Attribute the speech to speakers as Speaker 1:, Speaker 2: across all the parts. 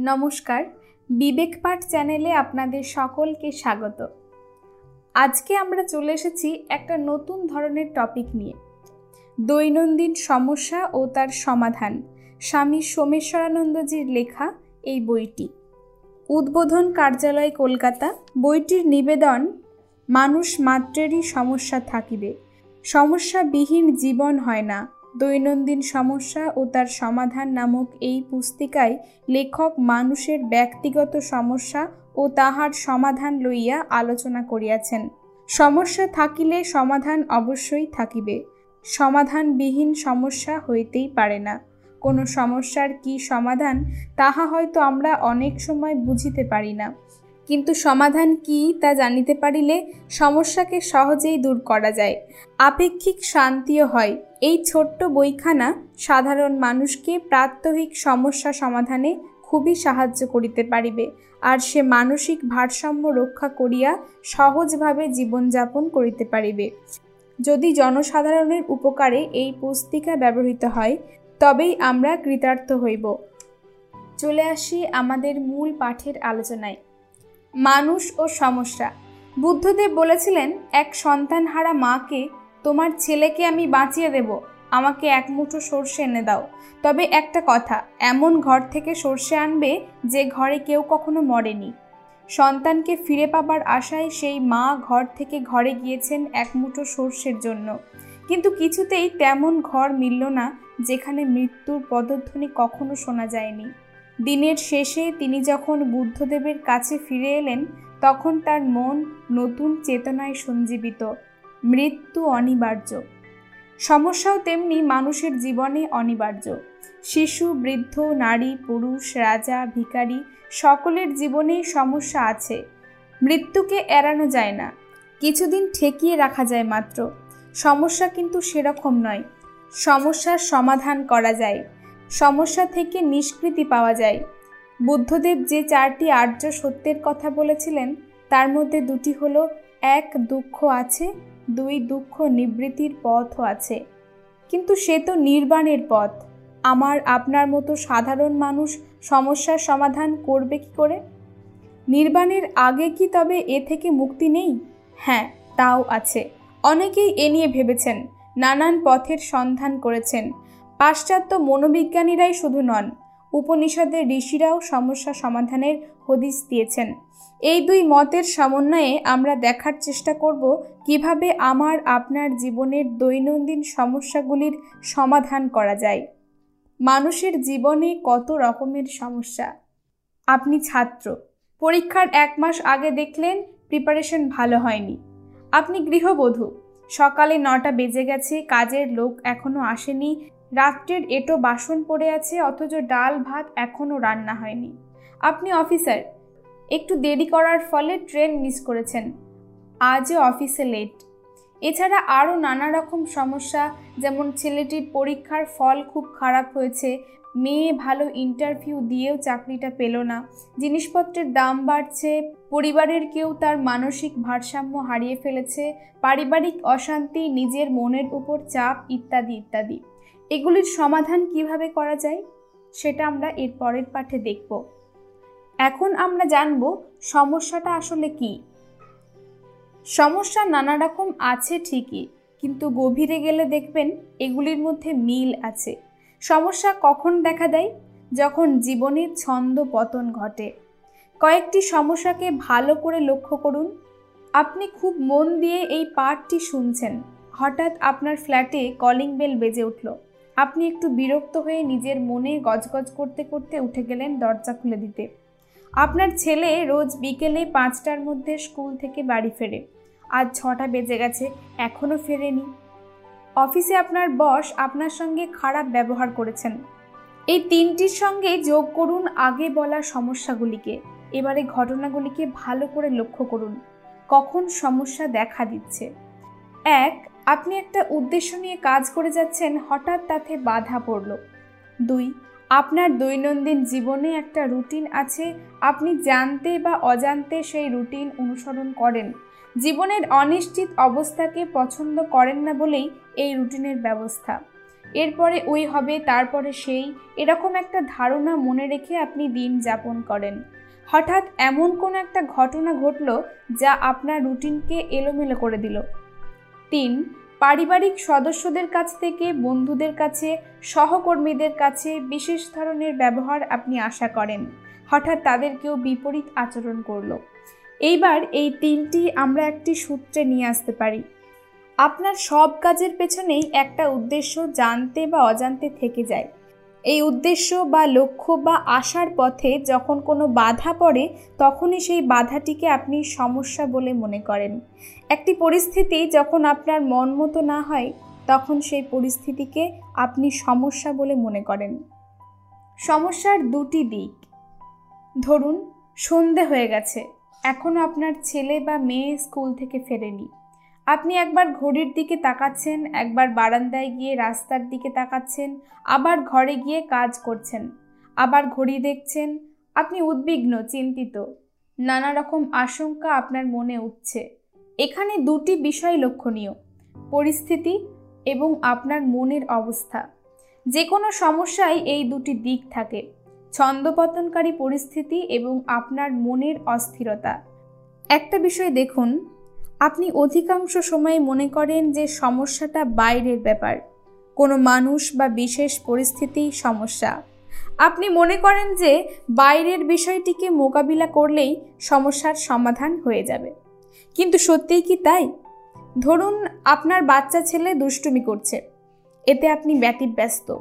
Speaker 1: নমস্কার। বিবেক পাঠ চ্যানেলে আপনাদের সকলকে স্বাগত। আজকে আমরা চলে এসেছি একটা নতুন ধরনের টপিক নিয়ে। দৈনন্দিন সমস্যা ও তার সমাধান। স্বামী সোমেশ্বরানন্দজির লেখা এই বইটি। উদ্বোধন কার্যালয় কলকাতা। বইটির নিবেদন, মানুষ মাত্রেরই সমস্যা থাকিবে। সমস্যাবিহীন জীবন হয় না। দৈনন্দিন সমস্যা ও তার সমাধান নামক এই পুস্তিকায় লেখক মানুষের ব্যক্তিগত সমস্যা ও তাহার সমাধান লইয়া আলোচনা করিয়াছেন। সমস্যা থাকিলে সমাধান অবশ্যই থাকিবে। সমাধানবিহীন সমস্যা হইতেই পারে না। কোনো সমস্যার কি সমাধান, তাহা হয়তো আমরা অনেক সময় বুঝিতে পারি না। কিন্তু সমাধান কি তা জানিতে পারিলে সমস্যাকে সহজেই দূর করা যায়। আপেক্ষিক শান্তিও হয়। এই ছোট্ট বইখানা সাধারণ মানুষকে প্রাত্যহিক সমস্যা সমাধানে খুবই সাহায্য করিতে পারিবে, আর সে মানসিক ভারসাম্য রক্ষা করিয়া সহজভাবে জীবনযাপন করিতে পারিবে। যদি জনসাধারণের উপকারে এই পুস্তিকা ব্যবহৃত হয়, তবেই আমরা কৃতার্থ হইব। চলে আসি আমাদের মূল পাঠের আলোচনায়। মানুষ ও সমস্যা। বুদ্ধদেব বলেছিলেন, এক সন্তানহারা মাকে তোমার ছেলেকে আমি বাঁচিয়ে দেব। আমাকে এক মুঠো সর্ষে এনে দাও। তবে একটা কথা, এমন ঘর থেকে সর্ষে আনবে যে ঘরে কেউ কখনো মরেনি। সন্তানকে ফিরে পাবার আশায় সেই মা ঘর থেকে ঘরে গিয়েছেন এক মুঠো সর্ষের জন্য। কিন্তু কিছুতেই তেমন ঘর মিলল না যেখানে মৃত্যুর পদধ্বনি কখনো শোনা যায়নি। দিনের শেষে তিনি যখন বুদ্ধদেবের কাছে ফিরে এলেন, তখন তার মন নতুন চেতনায় সঞ্জীবিত। মৃত্যু অনিবার্য। সমস্যাও তেমনি মানুষের জীবনে অনিবার্য। শিশু, বৃদ্ধ, নারী, পুরুষ, রাজা ভিকারী সকলের জীবনেই সমস্যা আছে। মৃত্যুকে এড়ানো যায় না। কিছুদিন ঠেকিয়ে রাখা যায় মাত্র। সমস্যা কিন্তু সেরকম নয়। সমস্যার সমাধান করা যায়। সমস্যা থেকে নিষ্কৃতি পাওয়া যায়। বুদ্ধদেব যে চারটি আর্য সত্যের কথা বলেছিলেন, তার মধ্যে দুটি হলো, এক দুঃখ আছে দুই দুঃখ নিবৃত্তির পথও আছে। কিন্তু সে তো নির্বাণের পথ। আমার, আপনার মতো সাধারণ মানুষ সমস্যার সমাধান করবে কি করে? নির্বাণের আগে কি তবে এ থেকে মুক্তি নেই? হ্যাঁ তাও আছে। অনেকেই এ নিয়ে ভেবেছেন, নানান পথের সন্ধান করেছেন। পাশ্চাত্য মনোবিজ্ঞানীরাই শুধু নন উপনিষদের ঋষিরাও সমস্যা সমাধানের হদিস দিয়েছেন। এই দুই মতের সমন্বয়ে আমরা দেখার চেষ্টা করব কীভাবে আমার, আপনার জীবনের দৈনন্দিন সমস্যাগুলির সমাধান করা যায়। মানুষের জীবনে কত রকমের সমস্যা? আপনি ছাত্র। পরীক্ষার এক মাস আগে দেখলেন প্রিপারেশন ভালো হয়নি। আপনি গৃহবধূ। সকালে নটা বেজে গেছে, কাজের লোক এখনও আসেনি রাত্রের এটো বাসন পড়ে আছে, অথচ ডাল, ভাত এখনও রান্না হয়নি। আপনি অফিসার, একটু দেরি করার ফলে ট্রেন মিস করেছেন। আজও অফিসে লেট। এছাড়া আরও নানা রকম সমস্যা, যেমন ছেলেটির পরীক্ষার ফল খুব খারাপ হয়েছে, মেয়ে ভালো ইন্টারভিউ দিয়েও চাকরিটা পেল না, জিনিসপত্রের দাম বাড়ছে, পরিবারের কেউ তার মানসিক ভারসাম্য হারিয়ে ফেলেছে, পারিবারিক অশান্তি, নিজের মনের উপর চাপ, ইত্যাদি ইত্যাদি। এগুলির সমাধান কীভাবে করা যায়, সেটা আমরা এর পরের পাঠে দেখব। এখন আমরা জানব সমস্যাটা আসলে কি। সমস্যা নানা রকম আছে ঠিকই, কিন্তু গভীরে গেলে দেখবেন এগুলির মধ্যে মিল আছে। সমস্যা কখন দেখা দেয়? যখন জীবনের ছন্দ পতন ঘটে। কয়েকটি সমস্যাকে ভালো করে লক্ষ্য করুন। আপনি খুব মন দিয়ে এই পাঠটি শুনছেন। হঠাৎ আপনার ফ্ল্যাটে কলিং বেল বেজে উঠল। আপনি একটু বিরক্ত হয়ে নিজের মনে গজগজ করতে করতে উঠে গেলেন দরজা খুলে দিতে। আপনার ছেলে রোজ বিকেলে পাঁচটার মধ্যে স্কুল থেকে বাড়ি ফেরে। আজ ছটা বেজে গেছে এখনও ফেরেনি। অফিসে আপনার বস আপনার সঙ্গে খারাপ ব্যবহার করেছেন। এই তিনটির সঙ্গে যোগ করুন আগে বলা সমস্যাগুলিকে, এবারে ঘটনাগুলিকে ভালো করে লক্ষ্য করুন। কখন সমস্যা দেখা দিচ্ছে? এক আপনি একটা উদ্দেশ্য নিয়ে কাজ করে যাচ্ছেন, হঠাৎ তাতে বাধা পড়ল। দুই, আপনার দৈনন্দিন জীবনে একটা রুটিন আছে, আপনি জানতে বা অজান্তে সেই রুটিন অনুসরণ করেন। জীবনের অনিশ্চিত অবস্থাকে পছন্দ করেন না বলেই এই রুটিনের ব্যবস্থা। এরপরে ওই হবে, তারপরে সেই, এরকম একটা ধারণা মনে রেখে আপনি দিন যাপন করেন। হঠাৎ এমন কোনো একটা ঘটনা ঘটল যা আপনার রুটিনকে এলোমেলো করে দিল। তিন, পারিবারিক সদস্যদের কাছ থেকে, বন্ধুদের কাছে, সহকর্মীদের কাছে বিশেষ ধরনের ব্যবহার আপনি আশা করেন। হঠাৎ তাদের কেউ বিপরীত আচরণ করল। এইবার এই তিনটি আমরা একটি সূত্রে নিয়ে আসতে পারি। আপনার সব কাজের পেছনেই একটা উদ্দেশ্য জানতে বা অজান্তে থেকে যায়। এই উদ্দেশ্য বা লক্ষ্য বা আশার পথে যখন কোনো বাধা পড়ে, তখনই সেই বাধাটিকে আপনি সমস্যা বলে মনে করেন। একটি পরিস্থিতি যখন আপনার মন মতো না হয়, তখন সেই পরিস্থিতিকে আপনি সমস্যা বলে মনে করেন। সমস্যার দুটি দিক। ধরুন, সন্ধে হয়ে গেছে। এখনও আপনার ছেলে বা মেয়ে স্কুল থেকে ফেরেনি। আপনি একবার ঘড়ির দিকে তাকাচ্ছেন, একবার বারান্দায় গিয়ে রাস্তার দিকে তাকাচ্ছেন, আবার ঘরে গিয়ে কাজ করছেন, আবার ঘড়ি দেখছেন, আপনি উদ্বিগ্ন, চিন্তিত। নানা রকম আশঙ্কা আপনার মনে উঠছে। এখানে দুটি বিষয় লক্ষণীয়, পরিস্থিতি এবং আপনার মনের অবস্থা। যে কোনো সমস্যায় এই দুটি দিক থাকে, ছন্দপতনকারী পরিস্থিতি এবং আপনার মনের অস্থিরতা। একটা বিষয় দেখুন আপনি অধিকাংশ সময় মনে করেন যে সমস্যাটা বাইরের ব্যাপার। কোনো মানুষ বা বিশেষ পরিস্থিতি সমস্যা। আপনি মনে করেন যে বাইরের বিষয়টিকে মোকাবিলা করলেই সমস্যার সমাধান হয়ে যাবে। কিন্তু সত্যিই কি তাই? ধরুন আপনার বাচ্চা ছেলে দুষ্টুমি করছে। এতে আপনি ব্যতিব্যস্ত।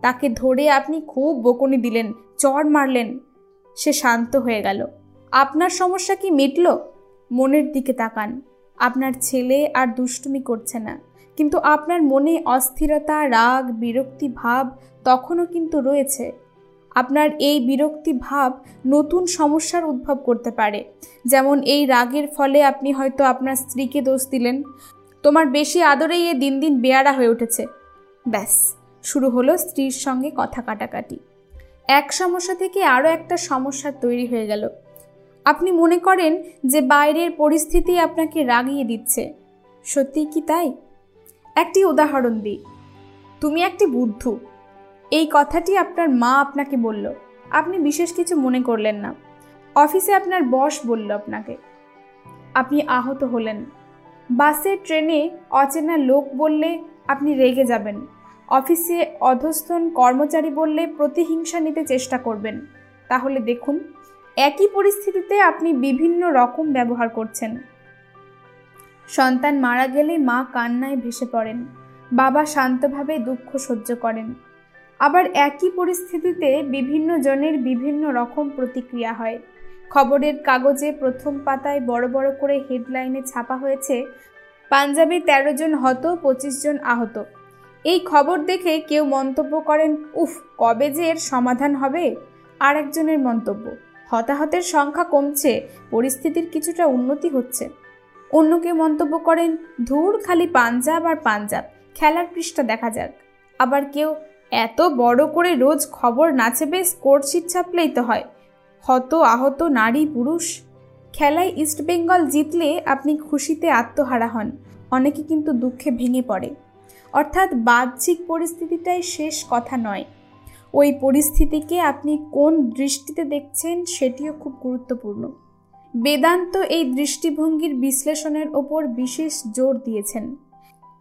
Speaker 1: তাকে ধরে আপনি খুব বকুনি দিলেন চড় মারলেন। সে শান্ত হয়ে গেল। আপনার সমস্যা কি মিটল? মনের দিকে তাকান। আপনার ছেলে আর দুষ্টুমি করছে না। কিন্তু আপনার মনে অস্থিরতা, রাগ, বিরক্তি ভাব তখনও কিন্তু রয়েছে। আপনার এই বিরক্তি ভাব নতুন সমস্যার উদ্ভব করতে পারে। যেমন এই রাগের ফলে আপনি হয়তো আপনার স্ত্রীকে দোষ দিলেন। তোমার বেশি আদরেই এ দিন দিন বেয়ারা হয়ে উঠেছে। ব্যাস, শুরু হলো স্ত্রীর সঙ্গে কথা কাটাকাটি। এক সমস্যা থেকে আরও একটা সমস্যা তৈরি হয়ে গেল। আপনি মনে করেন যে বাইরের পরিস্থিতি আপনাকে রাগিয়ে দিচ্ছে। সত্যি কি তাই? একটি উদাহরণ দিই। তুমি একটি বুদ্ধু। এই কথাটি আপনার মা আপনাকে বলল। আপনি বিশেষ কিছু মনে করলেন না। অফিসে আপনার বস বলল আপনাকে। আপনি আহত হলেন। বাসে, ট্রেনে অচেনা লোক বললে আপনি রেগে যাবেন। অফিসে অধস্থন কর্মচারী বললে প্রতিহিংসা নিতে চেষ্টা করবেন। তাহলে দেখুন একই পরিস্থিতিতে আপনি বিভিন্ন রকম ব্যবহার করছেন। সন্তান মারা গেলে মা কান্নায় ভেসে পড়েন। বাবা শান্তভাবে দুঃখ সহ্য করেন। আবার একই পরিস্থিতিতে বিভিন্ন জনের বিভিন্ন রকম প্রতিক্রিয়া হয়। খবরের কাগজে প্রথম পাতায় বড় বড় করে হেডলাইনে ছাপা হয়েছে, পাঞ্জাবে ১৩ জন হত, পঁচিশ জন আহত। এই খবর দেখে কেউ মন্তব্য করেন, উফ, কবে যে এর সমাধান হবে? আর একজনের মন্তব্য হতাহতের সংখ্যা কমছে, পরিস্থিতির কিছুটা উন্নতি হচ্ছে। অন্য কেউ মন্তব্য করেন, ধূর খালি পাঞ্জাব আর পাঞ্জাব, খেলার পৃষ্ঠা দেখা যাক। আবার কেউ, এত বড় করে রোজ খবর নাচে বেশ কোর্টশিট ছাপলেই তো হয়। হত আহত নারী পুরুষ। খেলায় ইস্টবেঙ্গল জিতলে আপনি খুশিতে আত্মহারা হন, অনেকে কিন্তু দুঃখে ভেঙে পড়ে। অর্থাৎ বাহ্যিক পরিস্থিতিটাই শেষ কথা নয়। ওই পরিস্থিতিকে আপনি কোন দৃষ্টিতে দেখছেন সেটিও খুব গুরুত্বপূর্ণ। বেদান্ত এই দৃষ্টিভঙ্গির বিশ্লেষণের ওপর বিশেষ জোর দিয়েছেন।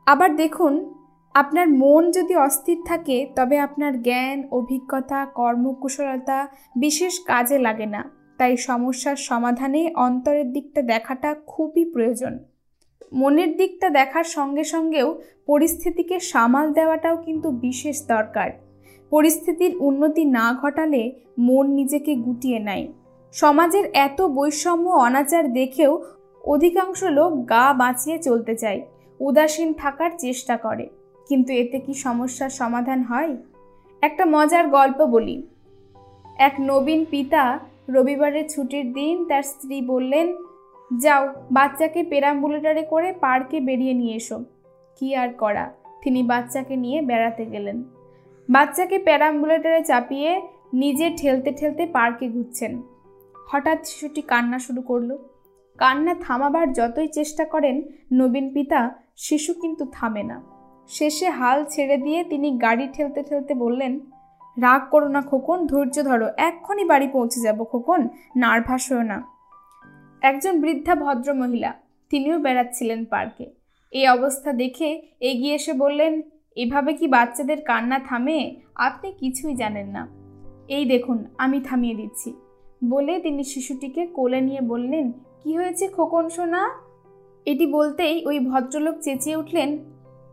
Speaker 1: আবার দেখুন, আপনার মন যদি অস্থির থাকে, তবে আপনার জ্ঞান, অভিজ্ঞতা, কর্মকুশলতা বিশেষ কাজে লাগে না। তাই সমস্যার সমাধানে অন্তরের দিকটা দেখাটা খুবই প্রয়োজন। মনের দিকটা দেখার সঙ্গে সঙ্গেও পরিস্থিতিকে সামাল দেওয়াটাও কিন্তু বিশেষ দরকার। পরিস্থিতির উন্নতি না ঘটালে মন নিজেকে গুটিয়ে নেয়। সমাজের এত বৈষম্য অনাচার দেখেও অধিকাংশ লোক গা বাঁচিয়ে চলতে চায়, উদাসীন থাকার চেষ্টা করে। কিন্তু এতে কি সমস্যার সমাধান হয়? একটা মজার গল্প বলি। এক নবীন পিতা রবিবারের ছুটির দিন তার স্ত্রী বললেন, যাও, বাচ্চাকে পেরাম্বুলেটারে করে পার্কে বেরিয়ে নিয়ে এসো। কি আর করা? তিনি বাচ্চাকে নিয়ে বেড়াতে গেলেন। বাচ্চাকে প্যারাম্বুলেটারে চাপিয়ে নিজে ঠেলতে ঠেলতে পার্কে ঘুরছেন। হঠাৎ শিশুটি কান্না শুরু করল। কান্না থামাবার যতই চেষ্টা করেন নবীন পিতা, শিশু কিন্তু থামে না। শেষে হাল ছেড়ে দিয়ে তিনি গাড়ি ঠেলতে ঠেলতে বললেন, রাগ করো না খোকন, ধৈর্য ধরো, এক্ষুনি বাড়ি পৌঁছে যাব খোকন, নার্ভাস হও না। একজন বৃদ্ধা ভদ্র মহিলা তিনিও বেড়াচ্ছিলেন পার্কে। এই অবস্থা দেখে এগিয়ে এসে বললেন এভাবে কি বাচ্চাদের কান্না থামে? আপনি কিছুই জানেন না। এই দেখুন, আমি থামিয়ে দিচ্ছি। বলে তিনি শিশুটিকে কোলে নিয়ে বললেন, কি হয়েছে খোকন সোনা? এটি বলতেই ওই ভদ্রলোক চেঁচিয়ে উঠলেন,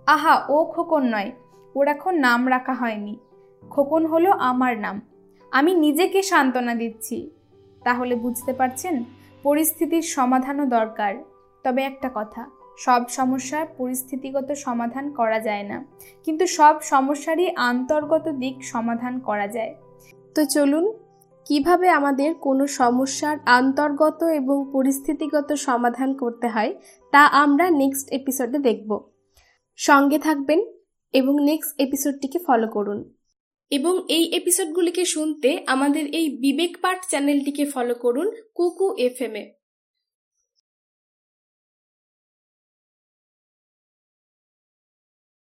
Speaker 1: আহা, ও খোকন নয়, ওর এখন নাম রাখা হয়নি। খোকন হলো আমার নাম, আমি নিজেকে সান্ত্বনা দিচ্ছি। তাহলে বুঝতে পারছেন, পরিস্থিতির সমাধানও দরকার। তবে একটা কথা সব সমস্যার পরিস্থিতিগত সমাধান করা যায় না। কিন্তু সব সমস্যারই আন্তর্গত দিক সমাধান করা যায়। তো চলুন, কীভাবে আমাদের কোনো সমস্যার আন্তর্গত এবং পরিস্থিতিগত সমাধান করতে হয় তা আমরা নেক্সট এপিসোডে দেখব। সঙ্গে থাকবেন এবং নেক্সট এপিসোডটিকে ফলো করুন। এবং এই এপিসোডগুলিকে শুনতে আমাদের এই বিবেক পাঠ চ্যানেলটিকে ফলো করুন কুকু এফ এ